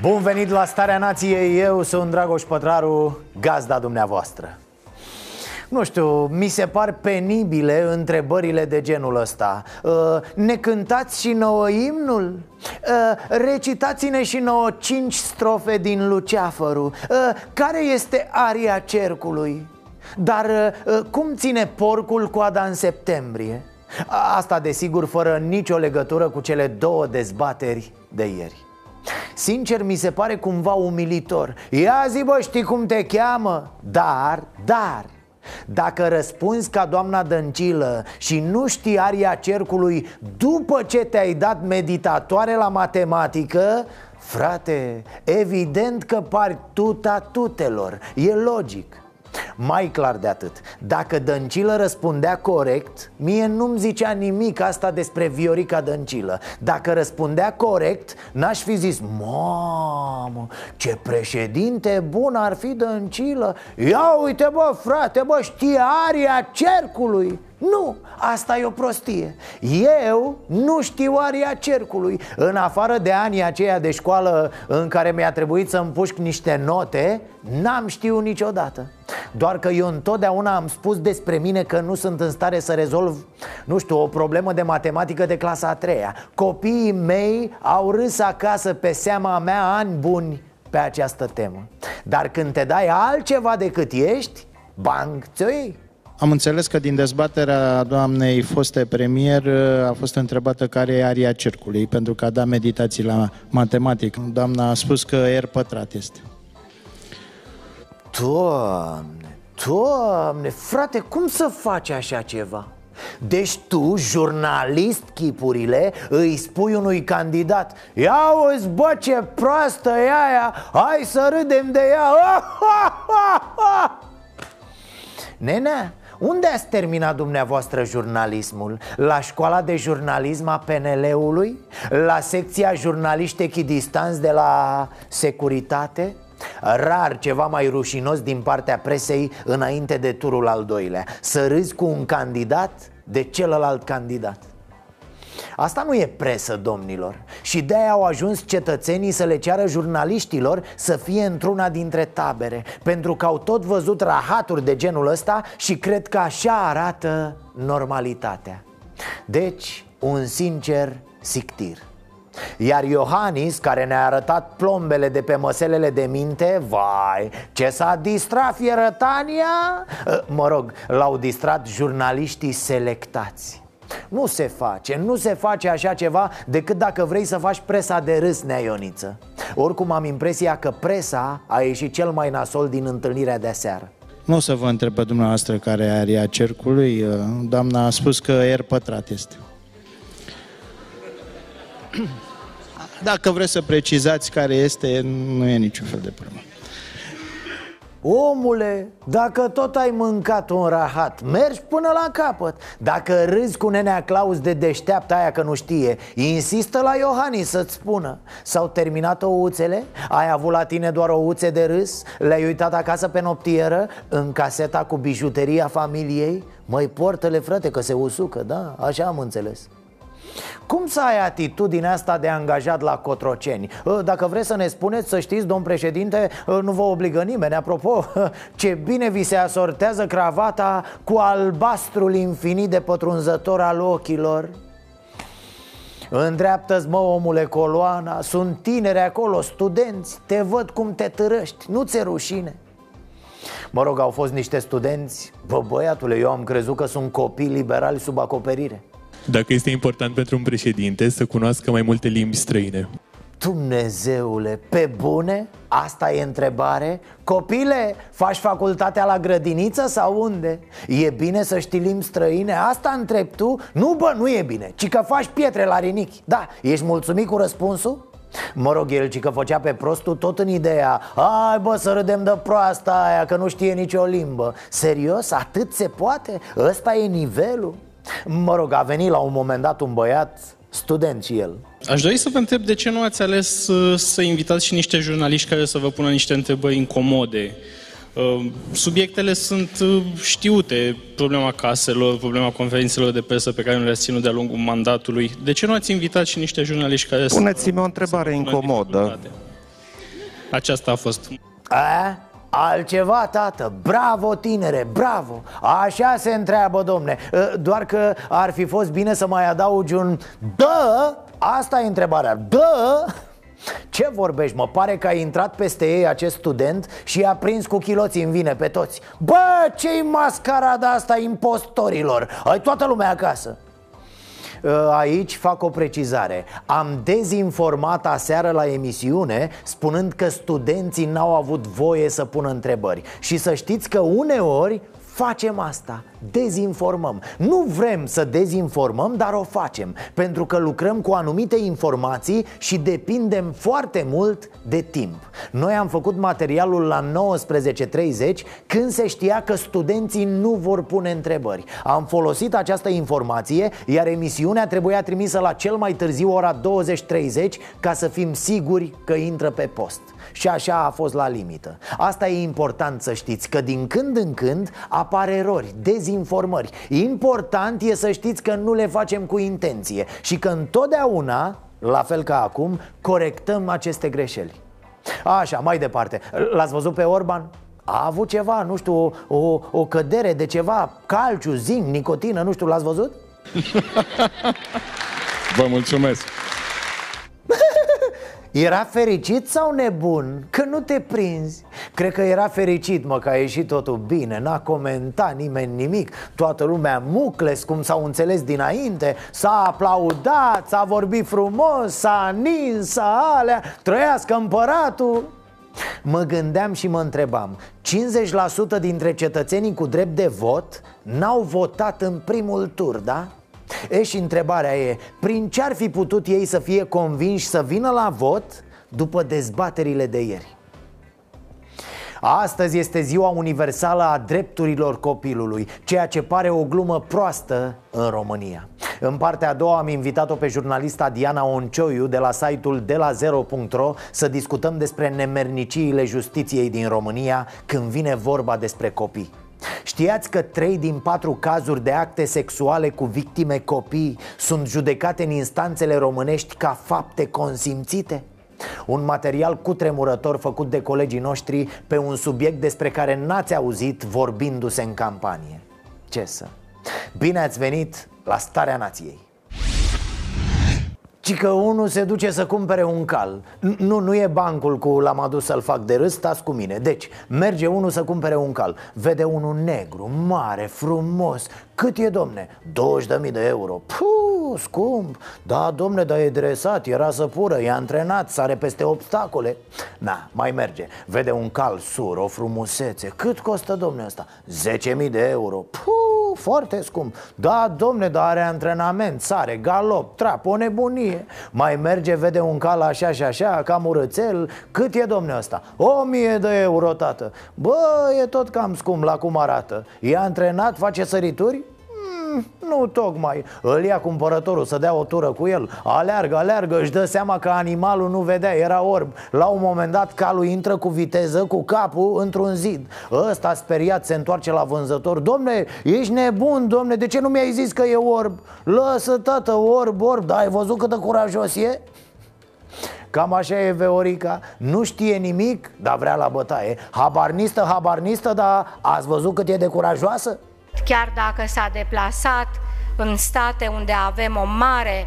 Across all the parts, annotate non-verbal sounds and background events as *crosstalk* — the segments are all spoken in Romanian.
Bun venit la Starea Nației, eu sunt Dragoș Pătraru, gazda dumneavoastră nu știu, mi se par penibile întrebările de genul ăsta uh, Ne cântați și nouă imnul? Uh, recitați-ne și nouă cinci strofe din Luceafăru uh, Care este aria cercului? Dar uh, cum ține porcul coada în septembrie? Asta desigur fără nicio legătură cu cele două dezbateri de ieri Sincer, mi se pare cumva umilitor. Ia zi, bă, știi cum te cheamă? Dar, dar dacă răspunzi ca doamna Dăncilă și nu știi aria cercului după ce te-ai dat meditatoare la matematică Frate, evident că pari tuta tutelor, e logic mai clar de atât Dacă Dăncilă răspundea corect Mie nu-mi zicea nimic asta despre Viorica Dăncilă. Dacă răspundea corect N-aș fi zis Mamă, ce președinte bun ar fi Dăncilă. Ia uite bă frate, bă știe aria cercului nu, asta e o prostie. Eu nu știu aria cercului. În afară de anii aceia de școală În care mi-a trebuit să împușc niște note N-am știut niciodată. Doar că eu întotdeauna am spus despre mine Că nu sunt în stare să rezolv Nu știu, o problemă de matematică de clasa a treia. Copiii mei au râs acasă pe seama mea ani buni pe această temă. Dar când te dai altceva decât ești Bang, ți-o iei am înțeles că din dezbaterea doamnei foste premier a fost întrebată care e aria cercului, pentru că a dat meditații la matematic. Doamna a spus că R pătrat este. Doamne, doamne, frate, cum să faci așa ceva? Deci tu, jurnalist chipurile, îi spui unui candidat Ia uzi, bă, ce proastă e aia, hai să râdem de ea *laughs* Nenea, unde ați terminat dumneavoastră jurnalismul? La școala de jurnalism a PNL-ului? La secția jurnaliști echidistanți de la securitate? Rar ceva mai rușinos din partea presei înainte de turul al doilea Să râzi cu un candidat de celălalt candidat Asta nu e presă, domnilor. Și de-aia au ajuns cetățenii să le ceară jurnaliștilor să fie într-una dintre tabere Pentru că au tot văzut rahaturi de genul ăsta și cred că așa arată normalitatea. Deci, un sincer sictir. Iar Iohannis, care ne-a arătat plombele de pe măselele de minte Vai, ce s-a distrat fierătania? Mă rog, l-au distrat jurnaliștii selectați nu se face, nu se face așa ceva decât dacă vrei să faci presa de râs, Nea Ioniță Oricum am impresia că presa a ieșit cel mai nasol din întâlnirea de seară Nu o să vă întreb pe dumneavoastră care e aria cercului. Doamna a spus că R pătrat este. *clears throat* Dacă vreți să precizați care este, nu e niciun fel de problemă Omule, dacă tot ai mâncat un rahat, mergi până la capăt Dacă râzi cu nenea Claus de deșteaptă aia că nu știe Insistă la Iohannis să-ți spună S-au terminat ouțele? Ai avut la tine doar ouțe de râs? Le-ai uitat acasă pe noptieră? În caseta cu bijuteria familiei? Măi, portele frate că se usucă, da? Așa am înțeles cum să ai atitudinea asta de angajat la Cotroceni? Ă, dacă vreți să ne spuneți, să știți, domn președinte, ă, nu vă obligă nimeni. Apropo, *laughs* ce bine vi se asortează cravata cu albastrul infinit de pătrunzător al ochilor. Îndreaptă-ți, mă, omule, coloana. Sunt tineri acolo, studenți. Te văd cum te târăști, nu ți rușine? Mă rog, au fost niște studenți? Bă, băiatule, eu am crezut că sunt copii liberali sub acoperire dacă este important pentru un președinte să cunoască mai multe limbi străine. Dumnezeule, pe bune? Asta e întrebare? Copile, faci facultatea la grădiniță sau unde? E bine să știi limbi străine? Asta întreb tu? Nu, bă, nu e bine, ci că faci pietre la rinichi Da, ești mulțumit cu răspunsul? Mă rog, el ci că făcea pe prostul tot în ideea Ai bă să râdem de proasta aia că nu știe nicio limbă Serios? Atât se poate? Ăsta e nivelul? Mă rog, a venit la un moment dat un băiat student și el Aș dori să vă întreb de ce nu ați ales uh, să invitați și niște jurnaliști care să vă pună niște întrebări incomode. Uh, subiectele sunt uh, știute, problema caselor, problema conferințelor de presă pe care nu le-ați ținut de-a lungul mandatului. De ce nu ați invitat și niște jurnaliști care Puneți-mi o întrebare incomodă. Aceasta a fost. A? Altceva, tată, bravo tinere, bravo. Așa se întreabă, domne. Doar că ar fi fost bine să mai adaugi un Dă, asta e întrebarea. Dă, ce vorbești, mă? Pare că a intrat peste ei acest student și i-a prins cu chiloții în vine pe toți. Bă, ce-i mascarada asta impostorilor? Ai toată lumea acasă. Ă, aici fac o precizare. Am dezinformat aseară la emisiune Spunând că studenții n-au avut voie să pună întrebări. Și să știți că uneori facem asta, dezinformăm. Nu vrem să dezinformăm, dar o facem. Pentru că lucrăm cu anumite informații și depindem foarte mult de timp. Noi am făcut materialul la 19.30 când se știa că studenții nu vor pune întrebări. Am folosit această informație, iar emisiunea trebuia trimisă la cel mai târziu ora 20.30 Ca să fim siguri că intră pe post și așa a fost la limită. Asta e important să știți, că din când în când apar erori, dezinformări. Important e să știți că nu le facem cu intenție Și că întotdeauna, la fel ca acum, corectăm aceste greșeli. Așa, mai departe. L-ați văzut pe Orban? A avut ceva, nu știu, o, o, o cădere de ceva Calciu, zinc, nicotină, nu știu, l-ați văzut? *laughs* Vă mulțumesc Era fericit sau nebun? Că nu te prinzi. Cred că era fericit, mă, că a ieșit totul bine. N-a comentat nimeni nimic. Toată lumea mucles, cum s-au înțeles dinainte. S-a aplaudat, s-a vorbit frumos S-a nins, s-a alea. Trăiască împăratul. Mă gândeam și mă întrebam 50% dintre cetățenii cu drept de vot N-au votat în primul tur, da? E și întrebarea e, prin ce ar fi putut ei să fie convinși să vină la vot după dezbaterile de ieri? Astăzi este ziua universală a drepturilor copilului, ceea ce pare o glumă proastă în România. În partea a doua am invitat-o pe jurnalista Diana Oncioiu de la site-ul de la zero.ro să discutăm despre nemerniciile justiției din România când vine vorba despre copii. Știați că 3 din 4 cazuri de acte sexuale cu victime copii sunt judecate în instanțele românești ca fapte consimțite? Un material cutremurător făcut de colegii noștri pe un subiect despre care n-ați auzit vorbindu-se în campanie. Ce să? Bine ați venit la Starea Nației! Ci că unul se duce să cumpere un cal. Nu, nu e bancul cu l-am adus să-l fac de râs, stați cu mine. Deci, merge unul să cumpere un cal. Vede unul negru, mare, frumos. Cât e, domne? 20.000 de euro. Puh, scump. Da, domne, dar e dresat, era săpură, e antrenat, sare peste obstacole. Na, mai merge. Vede un cal sur, o frumusețe. Cât costă, domne, ăsta? 10.000 de euro. Puh, foarte scump. Da, domne, dar are antrenament, sare, galop, trap, o nebunie Mai merge, vede un cal așa și așa, cam urățel Cât e, domne, ăsta? 1000 de euro, tată Bă, e tot cam scump la cum arată E antrenat, face sărituri? Nu tocmai. Îl ia cumpărătorul să dea o tură cu el. Aleargă, aleargă, își dă seama că animalul nu vedea, era orb. La un moment dat calul intră cu viteză, cu capul într-un zid. Ăsta speriat se întoarce la vânzător. Domne, ești nebun, domne, de ce nu mi-ai zis că e orb? Lăsă, tată, orb, orb, dar ai văzut cât de curajos e? Cam așa e Veorica. Nu știe nimic, dar vrea la bătaie. Habarnistă, habarnistă, dar ați văzut cât e de curajoasă? Chiar dacă s-a deplasat în state unde avem o mare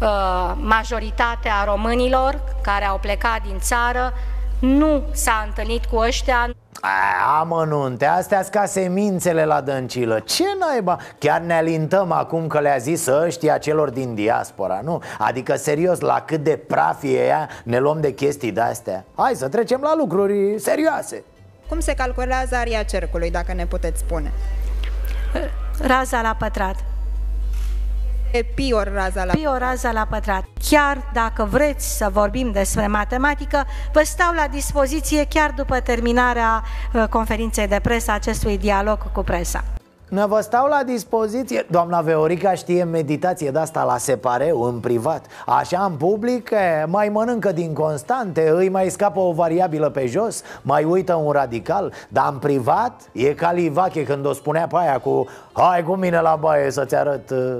uh, majoritate a românilor care au plecat din țară, nu s-a întâlnit cu ăștia. A, amănunte, astea ca semințele la dăncilă Ce naiba? Chiar ne alintăm acum că le-a zis ăștia celor din diaspora, nu? Adică, serios, la cât de praf e ea ne luăm de chestii de-astea Hai să trecem la lucruri serioase Cum se calculează aria cercului, dacă ne puteți spune? Raza la pătrat. E pi ori raza la Pi o raza la pătrat. Chiar dacă vreți să vorbim despre matematică, vă stau la dispoziție chiar după terminarea uh, conferinței de presă acestui dialog cu presa. Ne vă stau la dispoziție. Doamna Veorica știe meditație de asta la separeu, în privat. Așa în public, e, mai mănâncă din constante Îi mai scapă o variabilă pe jos Mai uită un radical. Dar în privat e ca Livache când o spunea pe aia cu Hai cu mine la baie să-ți arăt uh,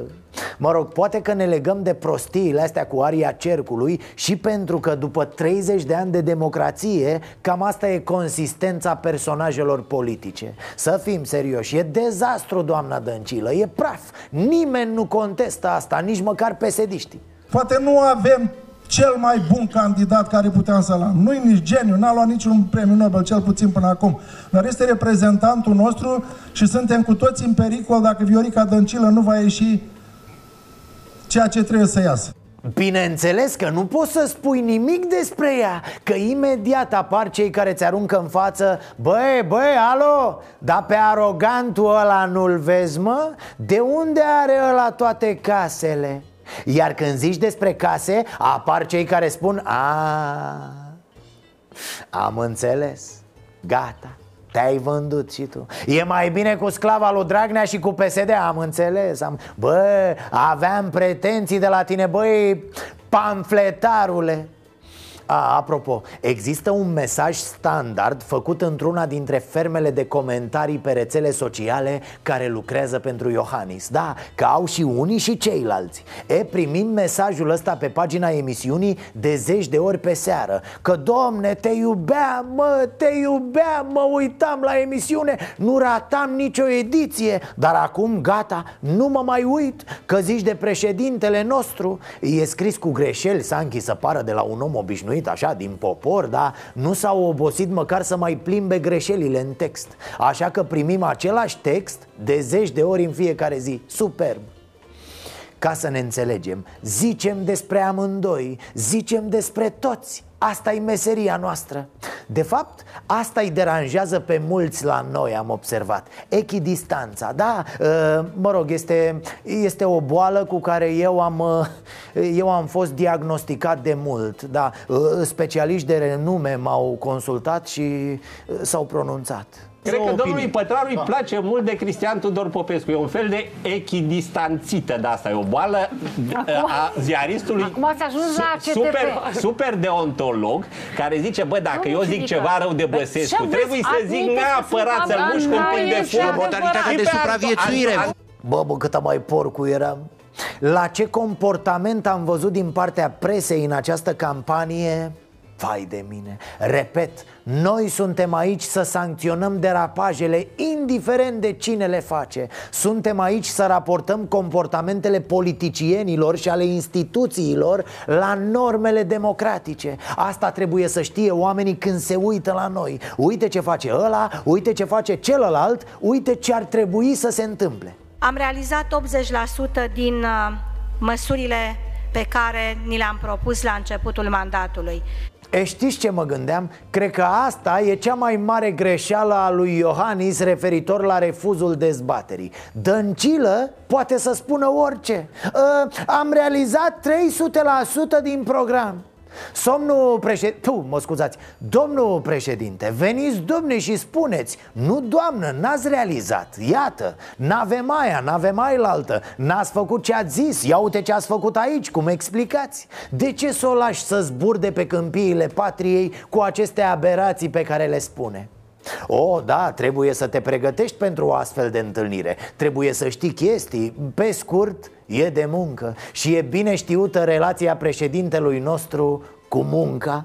Mă rog, poate că ne legăm de prostiile astea cu aria cercului Și pentru că după 30 de ani de democrație Cam asta e consistența personajelor politice Să fim serioși, e dezastru, doamna Dăncilă, e praf Nimeni nu contestă asta, nici măcar pesediștii Poate nu avem cel mai bun candidat care puteam să-l am. Nu-i nici geniu, n-a luat niciun premiu Nobel, cel puțin până acum. Dar este reprezentantul nostru și suntem cu toți în pericol dacă Viorica Dăncilă nu va ieși ceea ce trebuie să iasă. Bineînțeles că nu poți să spui nimic despre ea Că imediat apar cei care ți aruncă în față Băi, băi, alo, dar pe arogantul ăla nu-l vezi, mă? De unde are ăla toate casele? Iar când zici despre case, apar cei care spun A, am înțeles, gata te-ai vândut și tu. E mai bine cu sclava lui Dragnea și cu PSD Am înțeles am... Bă, aveam pretenții de la tine Băi, pamfletarule a, apropo, există un mesaj standard făcut într-una dintre fermele de comentarii pe rețele sociale care lucrează pentru Iohannis. Da, că au și unii și ceilalți. E, primim mesajul ăsta pe pagina emisiunii de zeci de ori pe seară Că, domne, te iubeam, mă, te iubeam, mă uitam la emisiune Nu ratam nicio ediție Dar acum, gata, nu mă mai uit Că zici de președintele nostru. E scris cu greșeli, Sanchi, să pară de la un om obișnuit obișnuit, așa, din popor, dar nu s-au obosit măcar să mai plimbe greșelile în text. Așa că primim același text de zeci de ori în fiecare zi. Superb! Ca să ne înțelegem, zicem despre amândoi, zicem despre toți Asta e meseria noastră. De fapt, asta îi deranjează pe mulți la noi, am observat. Echidistanța, da, ă, mă rog, este, este o boală cu care eu am, ă, eu am fost diagnosticat de mult Da, ă, specialiști de renume m-au consultat și s-au pronunțat. Cred că domnului Pătraru îi place mult de Cristian Tudor Popescu. E un fel de echidistanțită de asta. E o boală a ziaristului Acum ați ajuns la CTP. super, super deontolog care zice, bă, dacă Domnul eu zic Civică, ceva rău de dar Băsescu, ce trebuie aveți? să Admite zic că neapărat sunt să-l mușc un pic de e foc. modalitatea Și de pe supraviețuire. altul- Bă, bă, câtă mai porcu eram La ce comportament am văzut din partea presei în această campanie? Vai de mine Repet, noi suntem aici să sancționăm derapajele Indiferent de cine le face. Suntem aici să raportăm comportamentele politicienilor și ale instituțiilor La normele democratice. Asta trebuie să știe oamenii când se uită la noi. Uite ce face ăla, uite ce face celălalt Uite ce ar trebui să se întâmple. Am realizat 80% din uh, măsurile pe care ni le-am propus la începutul mandatului. E, știți ce mă gândeam? Cred că asta e cea mai mare greșeală a lui Iohannis referitor la refuzul dezbaterii. Dăncilă poate să spună orice. Uh, Am realizat 300% din program Somnul președinte, tu, mă scuzați, domnul președinte, veniți domne și spuneți Nu doamnă, n-ați realizat, iată, n-avem aia, n-avem ailaltă. N-ați făcut ce ați zis, ia uite ce ați făcut aici, cum explicați. De ce să o lași să zburde pe câmpiile patriei cu aceste aberații pe care le spune? O, da, trebuie să te pregătești pentru o astfel de întâlnire. Trebuie să știi chestii. Pe scurt, e de muncă. Și e bine știută relația președintelui nostru cu munca.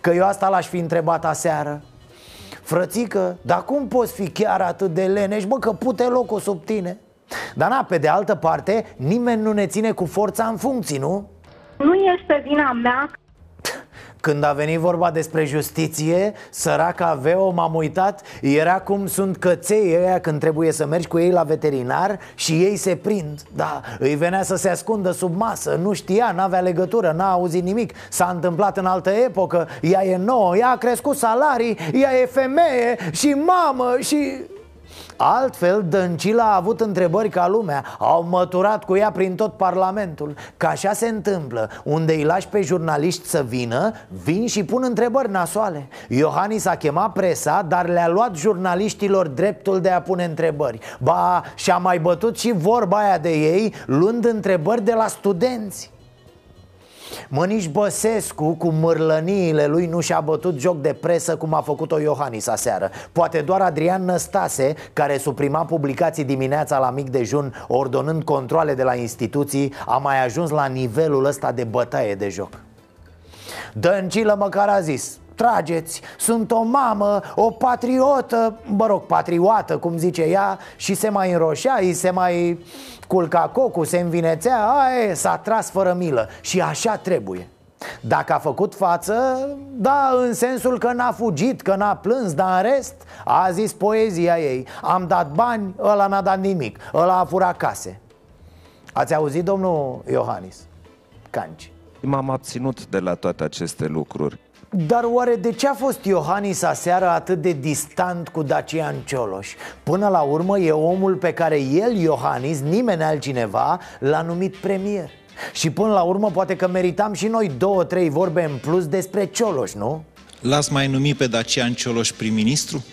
Că eu asta l-aș fi întrebat aseară. Frățică, dar cum poți fi chiar atât de leneș, bă, că pute locul sub tine? Dar na, pe de altă parte, nimeni nu ne ține cu forța în funcții, nu? Nu este vina mea Când a venit vorba despre justiție, săraca Veo m-am uitat Era cum sunt căței ăia când trebuie să mergi cu ei la veterinar Și ei se prind. Da, îi venea să se ascundă sub masă Nu știa, n-avea legătură, n-a auzit nimic. S-a întâmplat în altă epocă Ea e nouă, ea a crescut salarii Ea e femeie și mamă și... Altfel, Dăncilă a avut întrebări ca lumea Au măturat cu ea prin tot parlamentul. Ca așa se întâmplă. Unde îi lași pe jurnaliști să vină Vin și pun întrebări nasoale. Iohannis a chemat presa Dar le-a luat jurnaliștilor dreptul de a pune întrebări. Ba, și-a mai bătut și vorba aia de ei Luând întrebări de la studenți Mă, nici Băsescu cu mârlăniile lui nu și-a bătut joc de presă cum a făcut-o Iohannis aseară. Poate doar Adrian Năstase, care suprima publicații dimineața la mic dejun Ordonând controle de la instituții A mai ajuns la nivelul ăsta de bătaie de joc. Dăncilă măcar a zis Trageți, sunt o mamă, o patriotă, mă rog, patriotă, cum zice ea Și se mai înroșea, îi se mai culca cocul, se învinețea Aia, s-a tras fără milă. Și așa trebuie. Dacă a făcut față, da, în sensul că n-a fugit, că n-a plâns, dar în rest a zis poezia ei Am dat bani, ăla n-a dat nimic, ăla a furat case. Ați auzit, domnul Iohannis? Canci. M-am abținut de la toate aceste lucruri. Dar oare de ce a fost Iohannis aseară atât de distant cu Dacian Cioloș? Până la urmă e omul pe care el, Iohannis, nimeni altcineva, l-a numit premier Și până la urmă poate că meritam și noi două, trei vorbe în plus despre Cioloș, nu? L-ați mai numit pe Dacian Cioloș prim-ministru?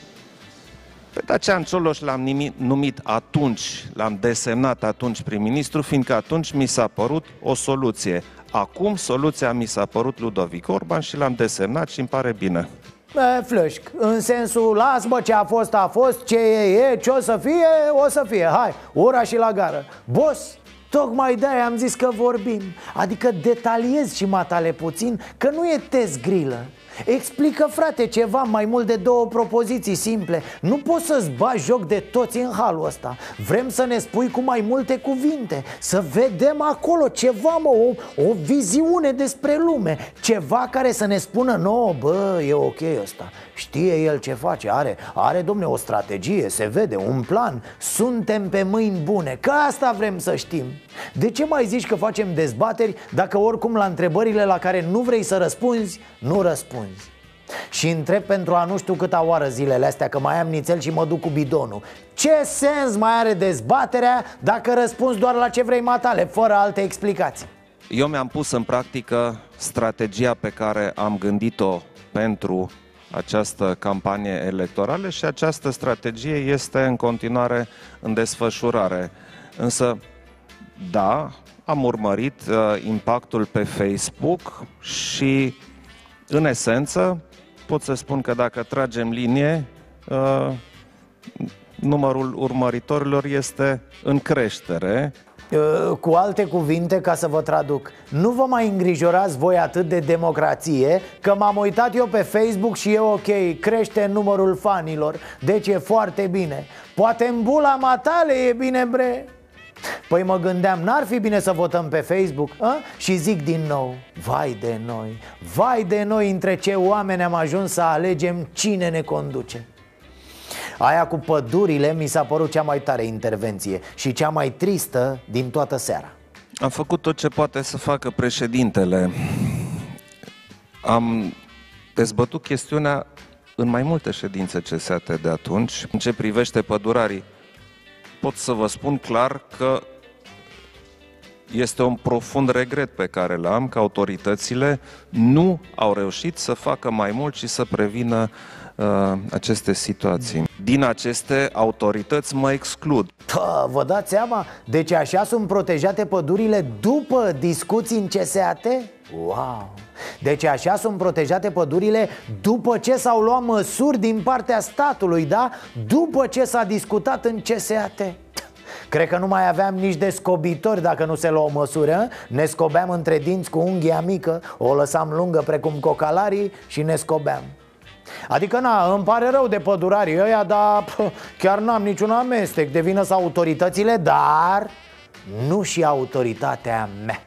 Pe Dacian Cioloș l-am nimi- numit atunci, l-am desemnat atunci prim-ministru, fiindcă atunci mi s-a părut o soluție. Acum soluția mi s-a părut Ludovic Orban și l-am desemnat și îmi pare bine. E, flășc, în sensul, las bă ce a fost, a fost, ce e, e, ce o să fie, o să fie. Hai, ura și la gară. Boss, tocmai de-aia am zis că vorbim. Adică detaliez și matale puțin Că nu e test grilă Explică, frate, ceva mai mult de două propoziții simple. Nu poți să-ți bagi joc de toți în halul ăsta. Vrem să ne spui cu mai multe cuvinte Să vedem acolo ceva, mă, o, o viziune despre lume Ceva care să ne spună nouă, bă, e ok ăsta Știe el ce face, are, are, domne, o strategie, se vede, un plan. Suntem pe mâini bune, că asta vrem să știm. De ce mai zici că facem dezbateri dacă oricum la întrebările la care nu vrei să răspunzi, nu răspunzi? Și întreb pentru a nu știu câta oară zilele astea Că mai am nițel și mă duc cu bidonul. Ce sens mai are dezbaterea Dacă răspunzi doar la ce vrei matale Fără alte explicații? Eu mi-am pus în practică strategia pe care am gândit-o pentru această campanie electorală și această strategie este în continuare în desfășurare. Însă, da, am urmărit uh, impactul pe Facebook și, în esență, pot să spun că dacă tragem linie, uh, numărul urmăritorilor este în creștere. Uh, Cu alte cuvinte, ca să vă traduc Nu vă mai îngrijorați voi atât de democrație Că m-am uitat eu pe Facebook și e ok Crește numărul fanilor Deci e foarte bine Poate în bula matale e bine, bre Păi mă gândeam, n-ar fi bine să votăm pe Facebook? A? Și zic din nou, vai de noi, vai de noi între ce oameni am ajuns să alegem cine ne conduce Aia cu pădurile mi s-a părut cea mai tare intervenție și cea mai tristă din toată seara Am făcut tot ce poate să facă președintele. Am dezbătut chestiunea în mai multe ședințe CSAT de atunci. În ce privește pădurarii, pot să vă spun clar că este un profund regret pe care l-am că autoritățile nu au reușit să facă mai mult și să prevină uh, aceste situații. Din aceste autorități mă exclud. Tă, vă dați seama? Deci așa sunt protejate pădurile după discuții în CSAT? Wow! Deci așa sunt protejate pădurile după ce s-au luat măsuri din partea statului, da? După ce s-a discutat în CSAT Cred că nu mai aveam nici de scobitori dacă nu se luau măsură Ne scobeam între dinți cu unghia mică O lăsam lungă precum cocalarii și ne scobeam Adică, na, îmi pare rău de pădurarii ăia, dar pă, chiar n-am niciun amestec De vină să autoritățile, dar nu și autoritatea mea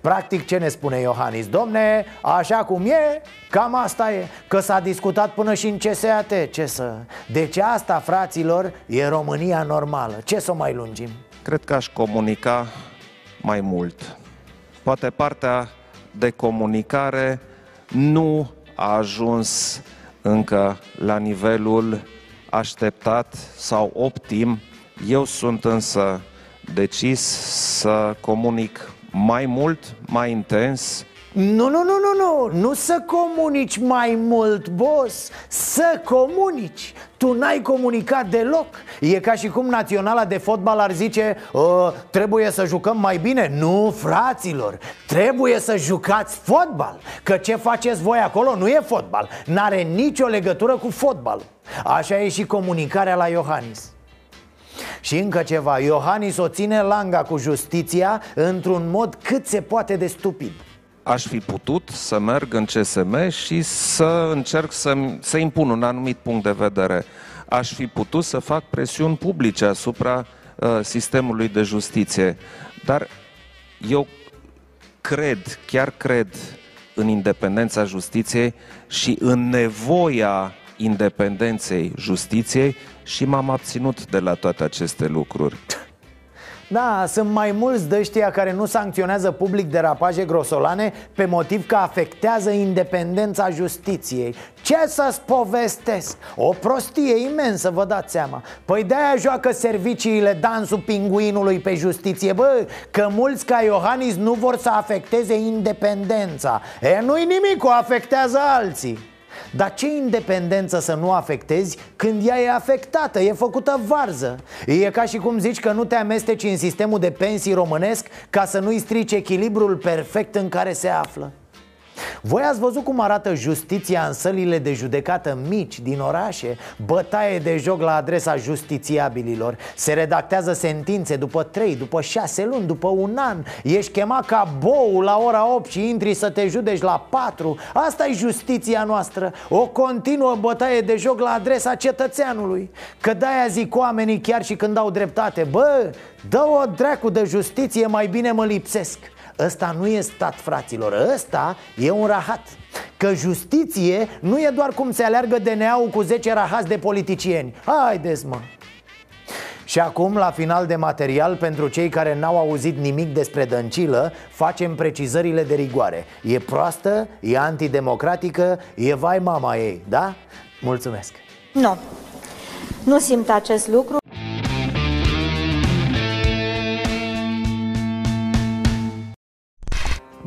Practic ce ne spune Iohannis? Domne, așa cum e, cam asta e Că s-a discutat până și în CSAT Ce să... Deci asta, fraților, e România normală Ce să o mai lungim? Cred că aș comunica mai mult. Poate partea de comunicare nu a ajuns încă la nivelul așteptat sau optim. Eu sunt însă decis să comunic mai mult, mai intens, Nu, nu, nu, nu, nu, nu să comunici mai mult, boss. Să comunici. Tu n-ai comunicat deloc. E ca și cum naționala de fotbal ar zice "Ă, Trebuie să jucăm mai bine. Nu, fraților. Trebuie să jucați fotbal. Că ce faceți voi acolo nu e fotbal. N-are nicio legătură cu fotbal. Așa e și comunicarea la Iohannis. Și încă ceva, Iohannis o ține langa cu justiția într-un mod cât se poate de stupid aș fi putut să merg în CSM și să încerc să, să impun un anumit punct de vedere. Aș fi putut să fac presiuni publice asupra uh, sistemului de justiție. Dar eu cred, chiar cred în independența justiției și în nevoia independenței justiției și m-am abținut de la toate aceste lucruri. Da, sunt mai mulți de ăștia care nu sancționează public derapaje grosolane pe motiv că afectează independența justiției. Ce să-ți povestesc? O prostie imensă, vă dați seama. Păi de-aia joacă serviciile dansul pinguinului pe justiție Bă, că mulți ca Iohannis nu vor să afecteze independența. E, nu-i nimic, o afectează alții dar ce independență să nu afectezi când ea e afectată, e făcută varză? E ca și cum zici că nu te amesteci în sistemul de pensii românesc ca să nu-i strici echilibrul perfect în care se află. Voi ați văzut cum arată justiția în sălile de judecată mici din orașe? Bătaie de joc la adresa justițiabililor. Se redactează sentințe după 3, după 6 luni, după un an. Ești chemat ca bou la ora 8 și intri să te judeci la 4 asta e justiția noastră. O continuă bătaie de joc la adresa cetățeanului. Că de-aia zic oamenii chiar și când au dreptate Bă, dă o dracu de justiție, mai bine mă lipsesc Ăsta nu e stat, fraților, ăsta e un rahat Că justiție nu e doar cum se aleargă DNA-ul cu 10 rahați de politicieni Haideți mă și acum, la final de material, pentru cei care n-au auzit nimic despre dăncilă, facem precizările de rigoare. E proastă, e antidemocratică, e vai mama ei, da? Mulțumesc! Nu, nu simt acest lucru.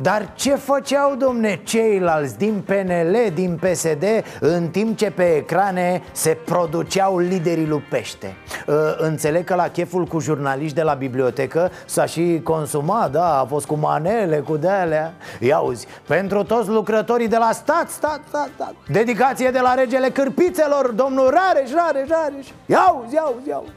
Dar ce făceau, domne, ceilalți din PNL, din PSD În timp ce pe ecrane se produceau liderii lupește? Uh, Înțeleg că la cheful cu jurnaliști de la bibliotecă S-a și consumat, da, a fost cu manele, cu de-alea. Ia uzi, pentru toți lucrătorii de la stat, stat, stat, stat. Dedicație de la regele cârpițelor, domnul Rareș, Rareș, Rareș. Ia uzi, ia uzi, ia uzi.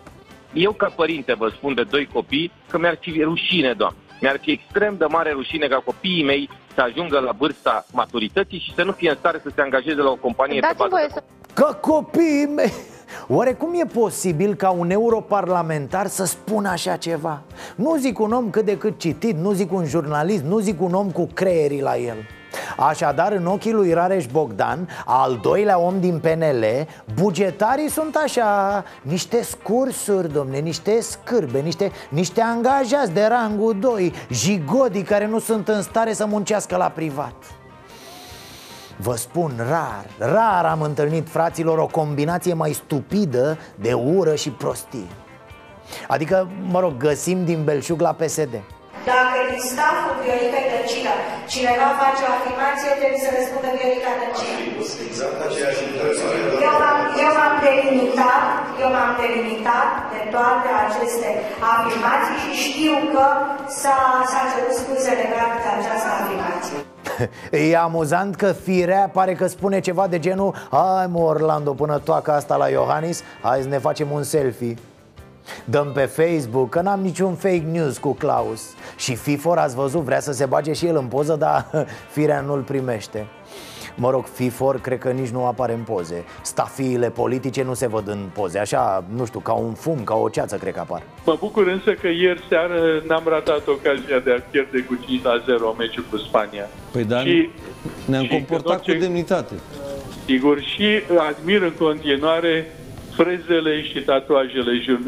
Eu ca părinte vă spun de doi copii că mi-ar fi rușine, doamne mi-ar fi extrem de mare rușine ca copiii mei să ajungă la vârsta maturității și să nu fie în stare să se angajeze la o companie pe bază de... Că copiii mei... Oare cum e posibil ca un europarlamentar să spună așa ceva? Nu zic un om cât de cât citit, nu zic un jurnalist, nu zic un om cu creierii la el Așadar, în ochii lui Rareș Bogdan, al doilea om din PNL, bugetarii sunt așa Niște scursuri, domne, niște scârbe, niște, niște angajați de rangul 2 Jigodii care nu sunt în stare să muncească la privat. Vă spun, rar, rar am întâlnit, fraților, o combinație mai stupidă de ură și prostie. Adică, mă rog, găsim din belșug la PSD Dacă din staful Viorica Dăncilă cineva face o afirmație, trebuie să răspundă Viorica Dăncilă. Exact aceeași Eu m-am, eu m-am delimitat, eu m-am delimitat de toate aceste afirmații și știu că s-a, s-a cerut scuze legat de această afirmație. *laughs* E amuzant că Firea pare că spune ceva de genul Hai mă Orlando până toaca asta la Iohannis Hai să ne facem un selfie Dăm pe Facebook că n-am niciun fake news cu Klaus Și FIFOR, ați văzut, vrea să se bage și el în poză, dar *laughs* firea nu-l primește. Mă rog, FIFOR cred că nici nu apare în poze. Stafiile politice nu se văd în poze. Așa, nu știu, ca un fum, ca o ceață cred că apar. Mă bucur însă că ieri seară n-am ratat ocazia de a pierde cu 5 la 0 meciul cu Spania. Păi dar Și- ne-am și comportat că orice- cu demnitate. Sigur, și admir în continuare frezele și tatuajele jur-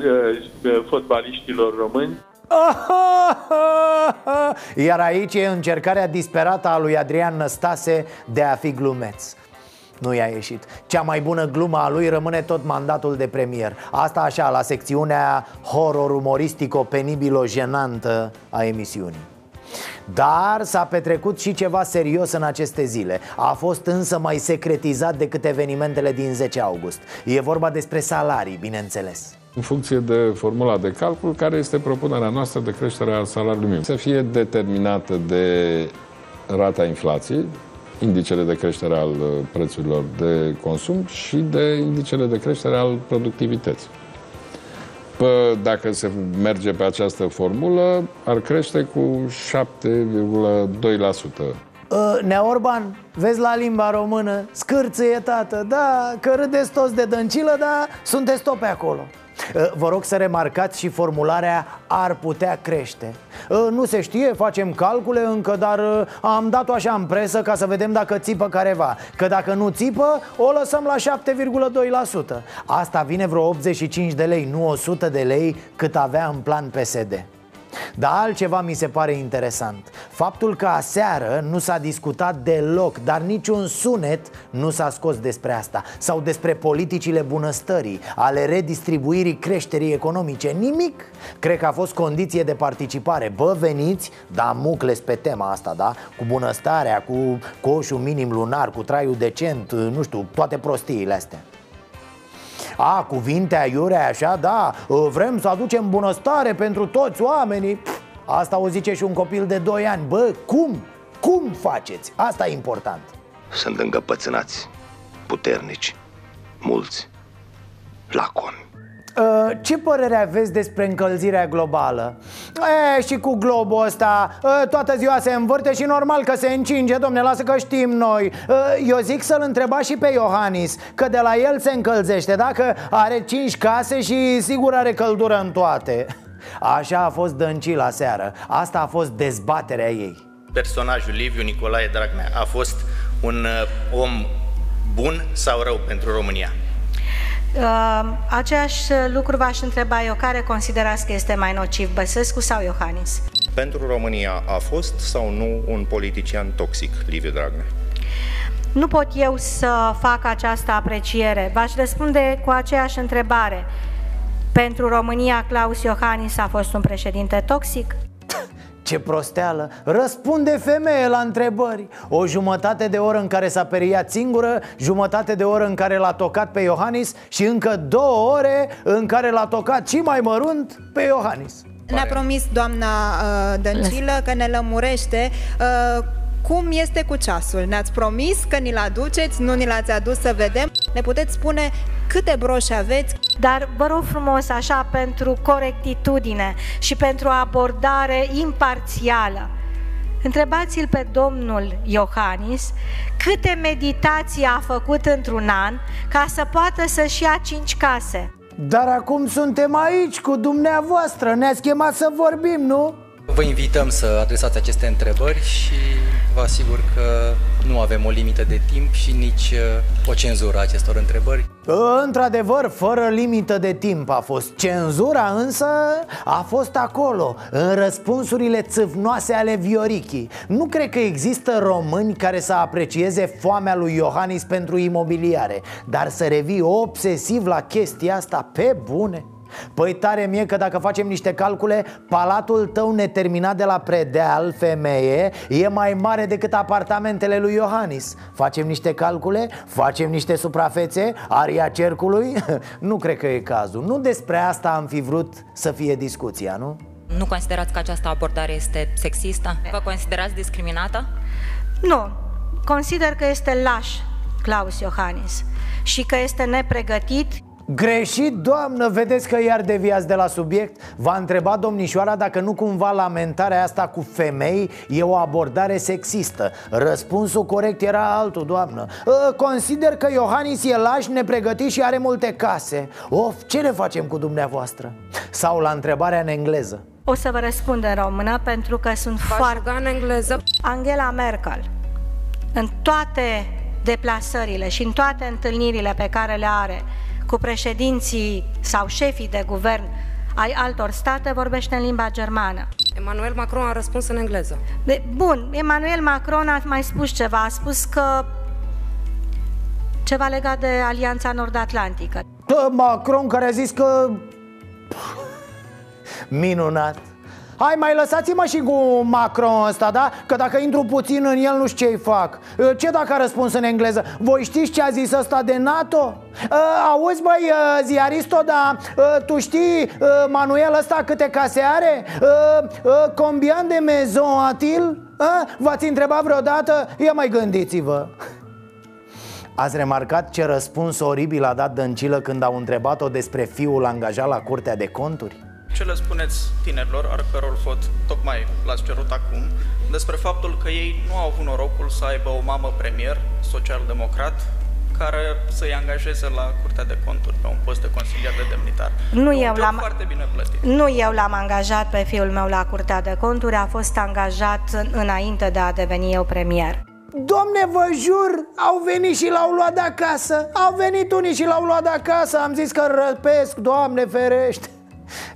uh, fotbaliștilor români. *laughs* Iar aici e încercarea disperată a lui Adrian Năstase de a fi glumeț. Nu i-a ieșit. Cea mai bună glumă a lui rămâne tot mandatul de premier. Asta așa, la secțiunea horror-umoristico-penibilo-jenantă a emisiunii dar s-a petrecut și ceva serios în aceste zile A fost însă mai secretizat decât evenimentele din 10 august E vorba despre salarii, bineînțeles în funcție de formula de calcul, care este propunerea noastră de creștere a salariului minim. Să fie determinată de rata inflației, indicele de creștere al uh, prețurilor de consum și de indicele de creștere al productivității. Pă, dacă se merge pe această formulă, ar crește cu 7,2%. Uh, Nea Orban, vezi la limba română Scârțâie, tată, da, că râdeți toți de dăncilă, dar sunteți tot pe acolo Uh, Vă rog să remarcați și formularea ar putea crește Uh, Nu se știe, facem calcule încă, dar uh, am dat-o așa în presă ca să vedem dacă țipă careva. Că dacă nu țipă, o lăsăm la 7,2% Asta vine vreo 85 de lei, nu 100 de lei cât avea în plan PSD dar altceva mi se pare interesant. Faptul că aseară nu s-a discutat deloc Dar niciun sunet nu s-a scos despre asta Sau despre politicile bunăstării Ale redistribuirii creșterii economice. Nimic. Cred că a fost condiție de participare. Bă, veniți, da, mucles pe tema asta, da? Cu bunăstarea, cu coșul minim lunar, cu traiul decent Nu știu, toate prostiile astea a, cuvinte aiurea așa, da Vrem să aducem bunăstare pentru toți oamenii Pff, Asta o zice și un copil de 2 ani Bă, cum? Cum faceți? Asta e important Sunt încăpățânați, puternici, mulți, laconi. Uh, Ce părere aveți despre încălzirea globală? E, și cu globul ăsta uh, Toată ziua se învârte și normal că se încinge Domne, lasă că știm noi Uh, Eu zic să-l întreba și pe Iohannis Că de la el se încălzește Dacă are 5 case și sigur are căldură în toate Așa a fost Dăncila seară Asta a fost dezbaterea ei personajul Liviu Nicolae Dragnea a fost un uh, om bun sau rău pentru România? Uh, aceeași lucru v-aș întreba eu, care considerați că este mai nociv, Băsescu sau Iohannis? Pentru România a fost sau nu un politician toxic, Liviu Dragnea? Nu pot eu să fac această apreciere. V-aș răspunde cu aceeași întrebare. Pentru România, Claus Iohannis a fost un președinte toxic? Ce prosteală. Răspunde femeie la întrebări. O jumătate de oră în care s-a periat singură Jumătate de oră în care l-a tocat pe Iohannis Și încă două ore în care l-a tocat și mai mărunt pe Iohannis. Ne-a promis doamna uh, Dăncilă că ne lămurește uh, cum este cu ceasul. Ne-ați promis că ni-l aduceți, nu ni l-ați adus să vedem. Ne puteți spune câte broși aveți? Dar vă rog frumos, așa, pentru corectitudine și pentru o abordare imparțială, întrebați-l pe domnul Iohannis câte meditații a făcut într-un an ca să poată să-și ia cinci case. Dar acum suntem aici cu dumneavoastră Ne-ați chemat să vorbim, nu? Vă invităm să adresați aceste întrebări și vă asigur că nu avem o limită de timp și nici uh, o cenzură a acestor întrebări. Într-adevăr, fără limită de timp a fost Cenzura însă a fost acolo În răspunsurile țâvnoase ale Viorichii Nu cred că există români care să aprecieze foamea lui Iohannis pentru imobiliare Dar să revii obsesiv la chestia asta pe bune Păi tare mie că dacă facem niște calcule Palatul tău neterminat de la Predeal, femeie E mai mare decât apartamentele lui Iohannis Facem niște calcule? Facem niște suprafețe? Aria cercului? *laughs* nu cred că e cazul Nu despre asta am fi vrut să fie discuția, nu? Nu considerați că această abordare este sexistă? Vă considerați discriminată? Nu, consider că este laș Claus Iohannis și că este nepregătit Greșit, doamnă, vedeți că iar deviați de la subiect? V-a întrebat domnișoara dacă nu cumva lamentarea asta cu femei e o abordare sexistă Răspunsul corect era altul, doamnă Ă, Consider că Iohannis e laș, nepregătit și are multe case Of, ce ne facem cu dumneavoastră? Sau la întrebarea în engleză O să vă răspund în română pentru că sunt foarte... în engleză. Angela Merkel, în toate deplasările și în toate întâlnirile pe care le are cu președinții sau șefii de guvern ai altor state, vorbește în limba germană. Emmanuel Macron a răspuns în engleză. De, bun, Emmanuel Macron a mai spus ceva, a spus că ceva legat de Alianța Nord-Atlantică. Bă, Macron care a zis că... Minunat Hai, mai lăsați-mă și cu Macron ăsta, da? Că dacă intru puțin în el, nu știu ce-i fac Ce dacă a răspuns în engleză? Voi știți ce a zis ăsta de NATO? Uh, auzi, băi, uh, ziaristo, da, uh, tu știi, uh, Manuel ăsta câte case are? Uh, uh, combien de maison a-t-il? Uh? V-ați întrebat vreodată? Ia mai gândiți-vă Ați remarcat ce răspuns oribil a dat Dăncilă când au întrebat-o despre fiul angajat la Curtea de Conturi? Ce le spuneți tinerilor, al căror vot tocmai l-ați cerut acum, despre faptul că ei nu au avut norocul să aibă o mamă premier, social-democrat, care să-i angajeze la Curtea de Conturi pe un post de consilier de demnitar. Nu Un eu job l-am foarte bine plătit. Nu eu l-am angajat pe fiul meu la Curtea de Conturi, a fost angajat înainte de a deveni eu premier. Domne, vă jur, au venit și l-au luat de acasă Au venit unii și l-au luat de acasă Am zis că răpesc, Doamne ferește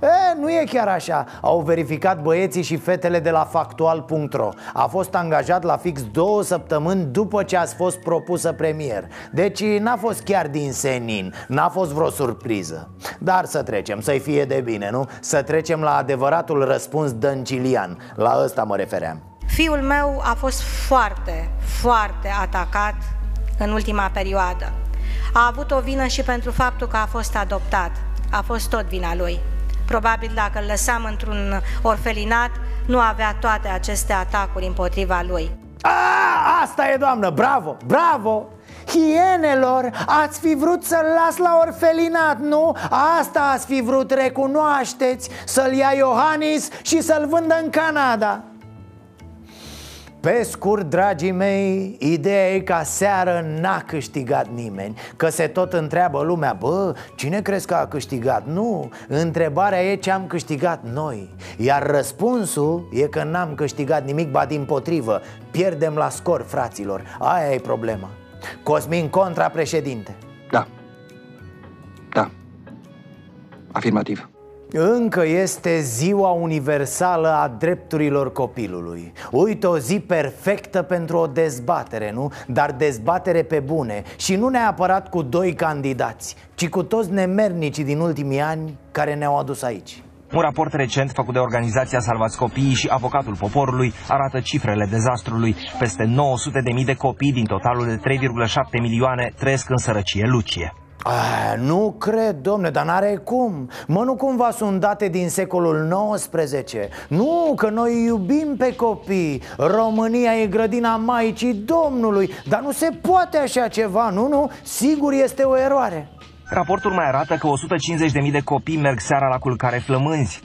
E, nu e chiar așa Au verificat băieții și fetele de la factual.ro A fost angajat la fix două săptămâni după ce ați fost propusă premier Deci n-a fost chiar din senin N-a fost vreo surpriză Dar să trecem, să-i fie de bine, nu? Să trecem la adevăratul răspuns dăncilian La ăsta mă refeream Fiul meu a fost foarte, foarte atacat în ultima perioadă. A avut o vină și pentru faptul că a fost adoptat. A fost tot vina lui. Probabil dacă îl lăsam într-un orfelinat, nu avea toate aceste atacuri împotriva lui. A, asta e, doamnă, bravo, bravo! Hienelor, ați fi vrut să-l las la orfelinat, nu? Asta ați fi vrut, recunoașteți Să-l ia Iohannis și să-l vândă în Canada pe scurt, dragii mei, ideea e că seară n-a câștigat nimeni Că se tot întreabă lumea, bă, cine crezi că a câștigat? Nu, întrebarea e ce am câștigat noi Iar răspunsul e că n-am câștigat nimic, ba din potrivă Pierdem la scor, fraților, aia e problema. Cosmin contra președinte. Da. Da. Afirmativ încă este ziua universală a drepturilor copilului Uite o zi perfectă pentru o dezbatere, nu? Dar dezbatere pe bune Și nu neapărat cu doi candidați Ci cu toți nemernicii din ultimii ani care ne-au adus aici un raport recent făcut de organizația Salvați Copiii și Avocatul Poporului arată cifrele dezastrului. Peste 900.000 de copii din totalul de 3,7 milioane trăiesc în sărăcie lucie. A, nu cred, domne, dar n-are cum. Mă, nu cumva sunt date din secolul XIX Nu, că noi iubim pe copii. România e grădina Maicii Domnului. Dar nu se poate așa ceva, nu, nu? Sigur este o eroare Raportul mai arată că 150.000 de copii merg seara la culcare flămânzi,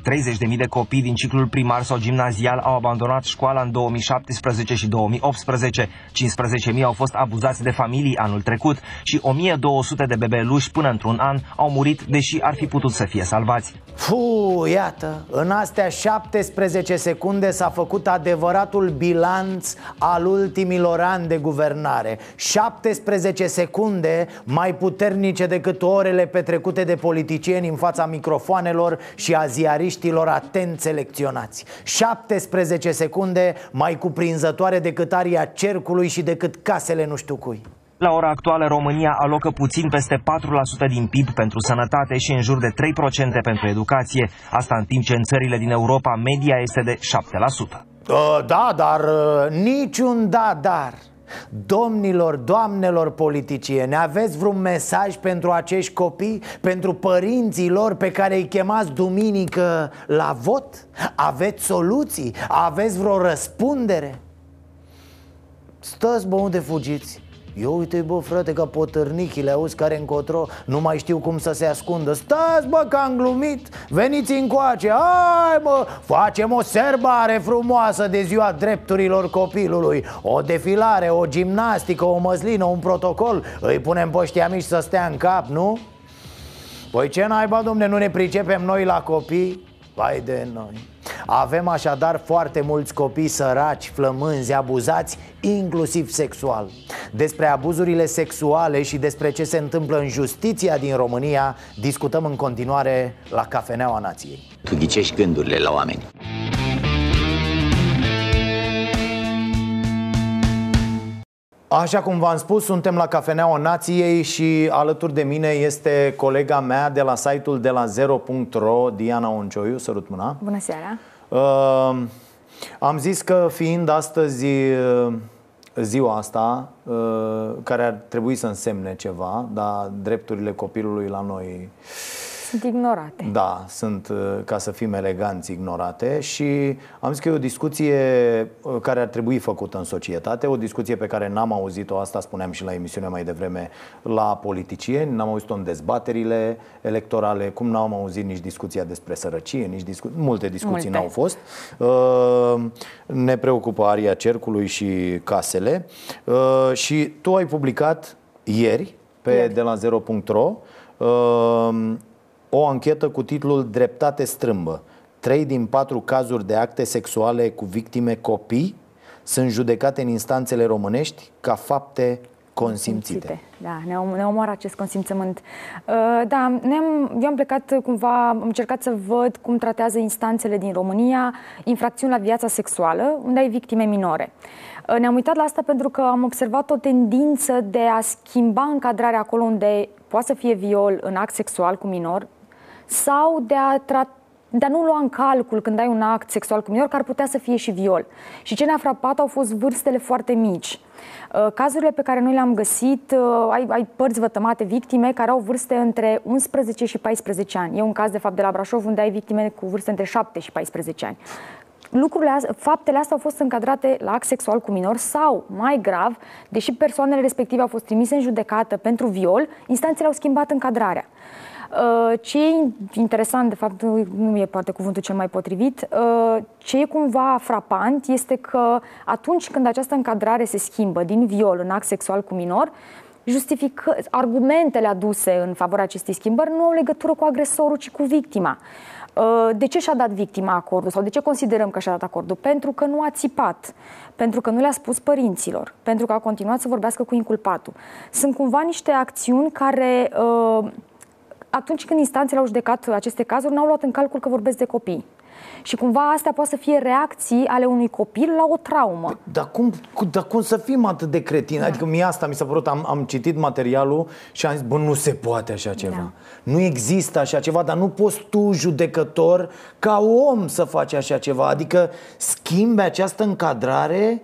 30.000 de copii din ciclul primar sau gimnazial au abandonat școala în 2017 și 2018, 15.000 au fost abuzați de familii anul trecut și 1.200 de bebeluși până într-un an au murit, deși ar fi putut să fie salvați. Fu, iată, în astea 17 secunde s-a făcut adevăratul bilanț al ultimilor ani de guvernare. 17 secunde mai puternice decât orele petrecute de politicieni în fața microfoanelor și a ziariștilor atent selecționați. 17 secunde mai cuprinzătoare decât aria cercului și decât casele nu știu cui la ora actuală, România alocă puțin peste 4% din PIB pentru sănătate și în jur de 3% pentru educație. Asta în timp ce în țările din Europa media este de 7%. Uh, da, dar uh, niciun da, dar Domnilor, doamnelor politicieni, aveți vreun mesaj pentru acești copii? Pentru părinții lor pe care îi chemați duminică la vot? Aveți soluții? Aveți vreo răspundere? Stați, bă, unde fugiți? Eu uite bă frate ca potârnichile, auzi care încotro Nu mai știu cum să se ascundă. Stați bă că am glumit. Veniți încoace, hai mă Facem o serbare frumoasă de ziua drepturilor copilului. O defilare, o gimnastică, o măslină, un protocol. Îi punem pe ăștia mici să stea în cap, nu? Păi ce naiba, domne, nu ne pricepem noi la copii? Vai de noi Avem așadar foarte mulți copii săraci, flămânzi, abuzați, inclusiv sexual. Despre abuzurile sexuale și despre ce se întâmplă în justiția din România Discutăm în continuare la Cafeneaua Nației. Tu ghicești gândurile la oameni Așa cum v-am spus, suntem la Cafeneaua Nației și alături de mine este colega mea de la site-ul de la zero.ro, Diana Oncioiu, sărut mâna. Bună seara. Uh, Am zis că fiind astăzi uh, ziua asta, uh, care ar trebui să însemne ceva, dar drepturile copilului la noi sunt ignorate. Da, sunt, uh, ca să fim eleganți, ignorate și am zis că e o discuție uh, care ar trebui făcută în societate, o discuție pe care n-am auzit-o, asta spuneam și la emisiunea mai devreme, la politicieni, n-am auzit-o în dezbaterile electorale, cum n-am auzit nici discuția despre sărăcie, nici discu- multe discuții multe. n-au fost. Uh, ne preocupă aria cercului și casele și tu ai publicat ieri pe ieri. de la zero.ro o anchetă cu titlul Dreptate strâmbă. Trei din patru cazuri de acte sexuale cu victime copii sunt judecate în instanțele românești ca fapte consimțite. consimțite. Da, ne, ne omoară acest consimțământ. Uh, da, ne-am, eu am plecat cumva, am încercat să văd cum tratează instanțele din România infracțiuni la viața sexuală, unde ai victime minore. Uh, ne-am uitat la asta pentru că am observat o tendință de a schimba încadrarea acolo unde poate să fie viol în act sexual cu minor, sau de a trata de a nu lua în calcul când ai un act sexual cu minor, că ar putea să fie și viol. Și ce ne-a frapat au fost vârstele foarte mici. Uh, cazurile pe care noi le-am găsit, uh, ai, ai părți vătămate, victime care au vârste între 11 și 14 ani. E un caz, de fapt, de la Brașov, unde ai victime cu vârste între 7 și 14 ani. Lucrurile, faptele astea au fost încadrate la act sexual cu minor sau, mai grav, deși persoanele respective au fost trimise în judecată pentru viol, instanțele au schimbat încadrarea. Uh, ce e interesant, de fapt, nu e poate cuvântul cel mai potrivit, uh, ce e cumva frapant este că atunci când această încadrare se schimbă din viol în act sexual cu minor, justifică, argumentele aduse în favoarea acestei schimbări nu au legătură cu agresorul, ci cu victima. Uh, de ce și-a dat victima acordul sau de ce considerăm că și-a dat acordul? Pentru că nu a țipat, pentru că nu le-a spus părinților, pentru că a continuat să vorbească cu inculpatul. Sunt cumva niște acțiuni care uh, atunci când instanțele au judecat aceste cazuri, n-au luat în calcul că vorbesc de copii. Și cumva astea poate să fie reacții ale unui copil la o traumă. Dar cum, dar cum să fim atât de cretini? Da. Adică mie asta mi s-a părut, am, am citit materialul și am zis, bă, nu se poate așa ceva. Da. Nu există așa ceva, dar nu poți tu, judecător, ca om să faci așa ceva. Adică schimbe această încadrare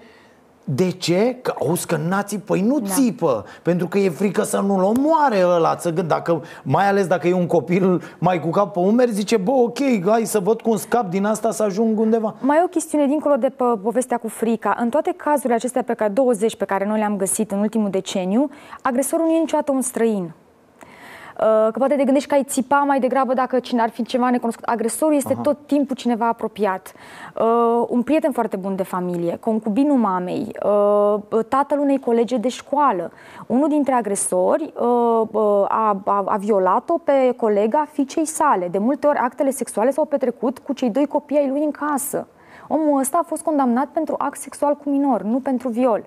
de ce? Că auzi că nații, păi nu da. țipă Pentru că e frică să nu-l omoare ăla să gând, dacă, Mai ales dacă e un copil mai cu cap pe umeri Zice, bă, ok, hai să văd cum scap din asta să ajung undeva Mai e o chestiune dincolo de pe povestea cu frica În toate cazurile acestea pe care 20 pe care noi le-am găsit în ultimul deceniu Agresorul nu e niciodată un străin Uh, că poate te gândești că ai țipa mai degrabă dacă cine ar fi ceva necunoscut. Agresorul este Aha. tot timpul cineva apropiat. Uh, un prieten foarte bun de familie, concubinul mamei, uh, tatăl unei colege de școală. Unul dintre agresori uh, uh, a, a, a violat-o pe colega fiicei sale. De multe ori actele sexuale s-au petrecut cu cei doi copii ai lui în casă. Omul ăsta a fost condamnat pentru act sexual cu minor, nu pentru viol.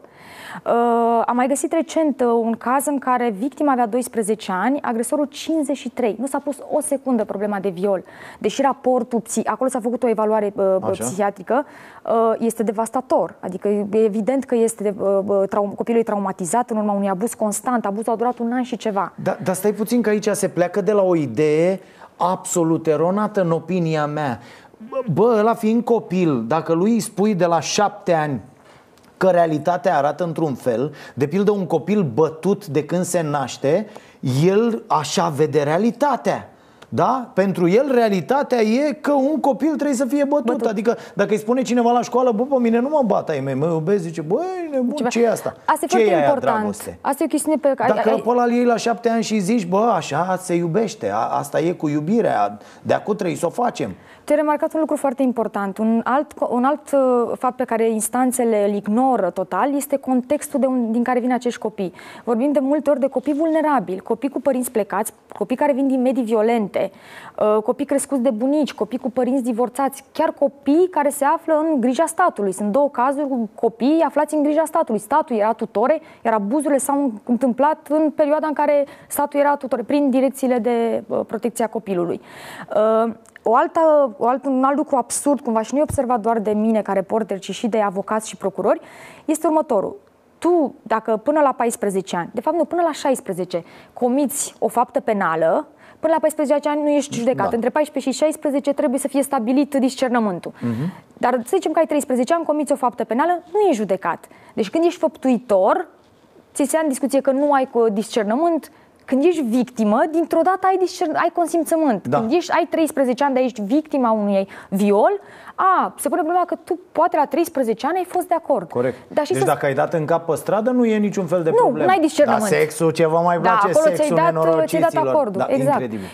Uh, am mai găsit recent uh, un caz în care victima avea 12 ani, agresorul 53. Nu s-a pus o secundă problema de viol. Deși raportul, acolo s-a făcut o evaluare uh, psihiatrică, uh, este devastator. Adică e evident că este uh, traum- copilul e traumatizat în urma unui abuz constant. Abuzul a durat un an și ceva. Da, dar stai puțin că aici se pleacă de la o idee absolut eronată în opinia mea. Bă, ăla fiind copil, dacă lui îi spui de la șapte ani că realitatea arată într-un fel, de pildă un copil bătut de când se naște, el așa vede realitatea. Da? Pentru el realitatea e că un copil trebuie să fie bătut. bătut. Adică dacă îi spune cineva la școală, bă, pe mine nu mă bat ai mei, mă iubesc, zice, băi, nebun, ce e asta? Asta e ce foarte e aia, important. dragoste? Asta e o chestiune pe care... Dacă pe ăla iei la șapte ani și zici, bă, așa se iubește, a, asta e cu iubirea, de acum trebuie să o facem. Tu ai remarcat un lucru foarte important. Un alt, un alt uh, fapt pe care instanțele îl ignoră total este contextul de un, din care vin acești copii. Vorbim de multe ori de copii vulnerabili, copii cu părinți plecați, copii care vin din medii violente, uh, copii crescuți de bunici, copii cu părinți divorțați, chiar copii care se află în grija statului. Sunt două cazuri cu copii aflați în grija statului. Statul era tutore, iar abuzurile s-au întâmplat în perioada în care statul era tutore, prin direcțiile de uh, protecție a copilului. O altă, o alt, un alt lucru absurd, cumva și nu e observat doar de mine ca reporter, ci și de avocați și procurori, este următorul. Tu, dacă până la 14 ani, de fapt nu, până la 16, comiți o faptă penală, până la 14 ani nu ești judecat. Da. Între 14 și 16 trebuie să fie stabilit discernământul. Uh-huh. Dar să zicem că ai 13 ani, comiți o faptă penală, nu ești judecat. Deci când ești făptuitor, ți se ia în discuție că nu ai discernământ, când ești victimă, dintr-o dată ai, discern, ai consimțământ. Da. Când ești, ai 13 ani, dar ești victima unui viol, a, se pune problema că tu poate la 13 ani ai fost de acord. Corect. Dar și deci să... dacă ai dat în cap pe stradă, nu e niciun fel de nu, problemă. Nu, ai discernământ. Dar sexul, ceva mai place da, acolo sexul ți-ai dat, ți-ai dat acordul. Da, exact. Incredibil.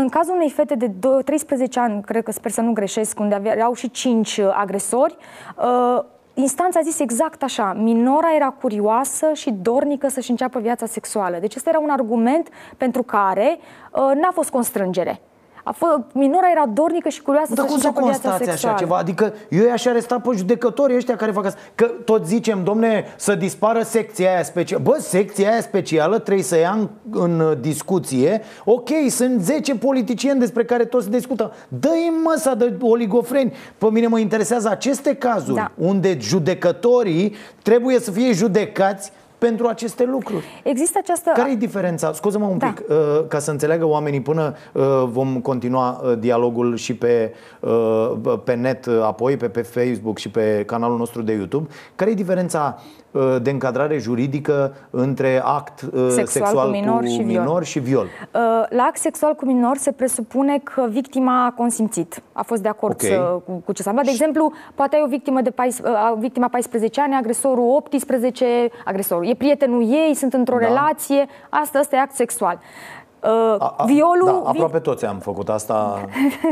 În cazul unei fete de 13 ani, cred că sper să nu greșesc, unde aveau și 5 agresori, uh, instanța a zis exact așa, minora era curioasă și dornică să-și înceapă viața sexuală. Deci ăsta era un argument pentru care uh, n-a fost constrângere. A fost, minora era dornică și curioasă Dar să cum să constați așa ceva? Adică eu i-aș aresta pe judecătorii ăștia care fac asta. Că tot zicem, domne, să dispară secția aia specială. Bă, secția aia specială trebuie să ia în, în discuție. Ok, sunt 10 politicieni despre care toți discută. Dă-i măsa de oligofreni. Pe mine mă interesează aceste cazuri da. unde judecătorii trebuie să fie judecați pentru aceste lucruri. Există această... Care e diferența? Scuză-mă un da. pic, uh, ca să înțeleagă oamenii până uh, vom continua uh, dialogul și pe, pe net apoi, pe, pe Facebook și pe canalul nostru de YouTube. Care e diferența de încadrare juridică între act sexual, sexual cu minor, cu și, minor viol. și viol? La act sexual cu minor se presupune că victima a consimțit, a fost de acord okay. să, cu, cu ce s-a întâmplat. De exemplu, poate ai o victimă de victima 14 ani, agresorul 18, agresorul e prietenul ei, sunt într-o da. relație, asta, asta e act sexual. Uh, a, a, violul... Da, aproape toți am făcut asta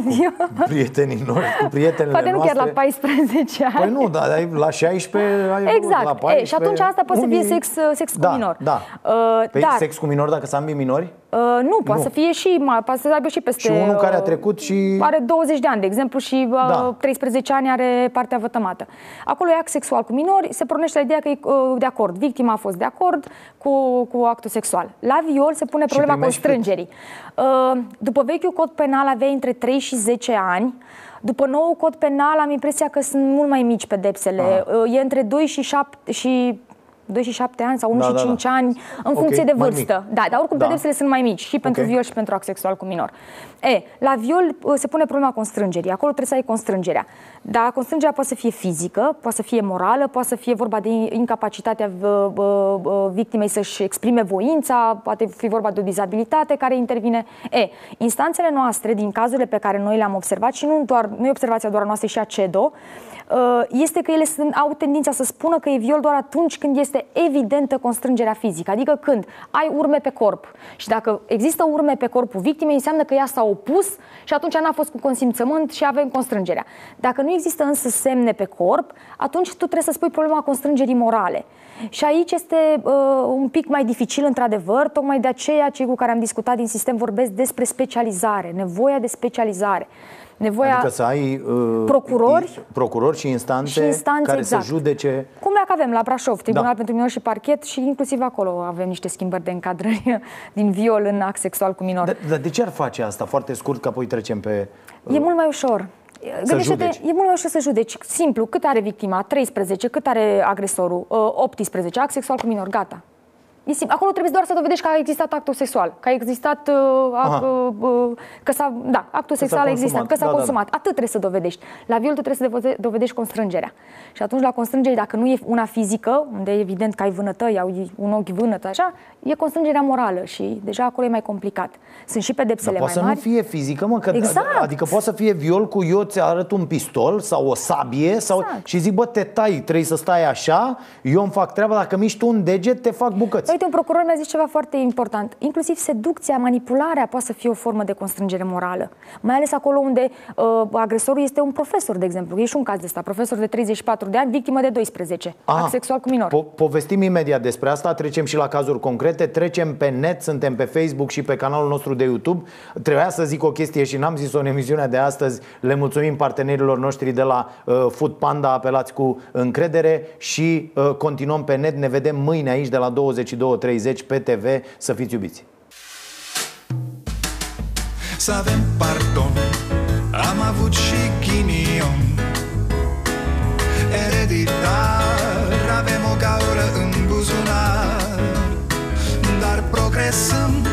*laughs* cu prietenii noștri, cu prietenele Poate nu noastre. chiar la 14 ani. Păi nu, dar la 16 ai Exact. la 14. E, și atunci asta poate unii... să fie sex, sex da, cu minor. Da. Uh, păi dar... sex cu minor dacă sunt ambii minori? Uh, nu, poate nu. să fie și, poate să aibă și peste... Și unul care a trecut și... Are 20 de ani, de exemplu, și uh, da. 13 ani are partea vătămată. Acolo e act sexual cu minori, se pornește la ideea că e uh, de acord. Victima a fost de acord cu, cu actul sexual. La viol se pune problema constrângerii. Uh, după vechiul cod penal aveai între 3 și 10 ani. După nou cod penal am impresia că sunt mult mai mici pedepsele. Ah. E între 2 și 7 și 2 și 7 ani sau 1 da, și 5 da, da. ani, în okay, funcție de vârstă. Da, dar oricum da. pedepsele sunt mai mici și pentru okay. viol și pentru act sexual cu minor. E, la viol uh, se pune problema constrângerii. Acolo trebuie să ai constrângerea. Dar constrângerea poate să fie fizică, poate să fie morală, poate să fie vorba de incapacitatea uh, uh, victimei să-și exprime voința, poate fi vorba de o dizabilitate care intervine. E, instanțele noastre, din cazurile pe care noi le-am observat, și nu, doar, nu e observația doar a noastră și a CEDO, este că ele sunt, au tendința să spună că e viol doar atunci când este evidentă constrângerea fizică, adică când ai urme pe corp și dacă există urme pe corpul victimei, înseamnă că ea s-a opus și atunci n-a fost cu consimțământ și avem constrângerea. Dacă nu există însă semne pe corp, atunci tu trebuie să spui problema constrângerii morale. Și aici este uh, un pic mai dificil, într-adevăr, tocmai de aceea cei cu care am discutat din sistem vorbesc despre specializare, nevoia de specializare. Nevoia adică să ai uh, procurori, procurori și instanțe, și instanțe care exact. să judece. Cum dacă avem la Brașov, Tribunal da. pentru Minori și Parchet și inclusiv acolo avem niște schimbări de încadrări *laughs* din viol în act sexual cu minor. Dar da, de ce ar face asta? Foarte scurt, că apoi trecem pe... Uh, e mult mai ușor. Gândește-te, e mult mai ușor să judeci. Simplu, cât are victima? 13, cât are agresorul? 18, uh, act sexual cu minor, gata. E sim- Acolo trebuie doar să dovedești că a existat actul sexual, că a existat, uh, ac, Aha. uh, uh, că s-a, da, actul s-a sexual a existat, consumat. că s-a Da, da, da. consumat. Atât trebuie să dovedești. La viol tu trebuie să dovede- dovedești constrângerea. Și atunci la constrângere, dacă nu e una fizică, unde e evident că ai vânătăi, au un ochi vânăt, așa, e constrângerea morală și deja acolo e mai complicat. Sunt și Dar pedepsele poate mai să mari. nu fie fizică, mă, că, Exact. adică poate să fie viol cu eu ți arăt un pistol sau o sabie sau, Exact. și zic, bă, te tai, trebuie să stai așa, eu îmi fac treaba, dacă miști tu un deget, te fac bucăți. Uite, un procuror mi-a zis ceva foarte important. Inclusiv seducția, manipularea poate să fie o formă de constrângere morală. Mai ales acolo unde uh, agresorul este un profesor, de exemplu. E și un caz de ăsta. Profesor de 34 de ani, victimă de 12. Ah, Act sexual cu minor. Po- povestim imediat despre asta, trecem și la cazuri concrete, trecem pe net, suntem pe Facebook și pe canalul nostru de YouTube. Trebuia să zic o chestie și n-am zis-o în emisiunea de astăzi. Le mulțumim partenerilor noștri de la uh, Food Panda, apelați cu încredere și uh, continuăm pe net. Ne vedem mâine aici de la 22.30 pe TV. Să fiți iubiți! Să avem pardon Am avut și ghinion Ereditar Avem o gaură în buzunar Dar progresăm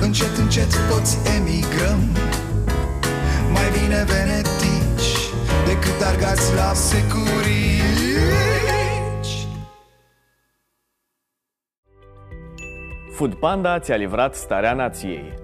Încet, încet toți emigrăm Mai bine venetici Decât argați la securici Food Panda ți-a livrat starea nației.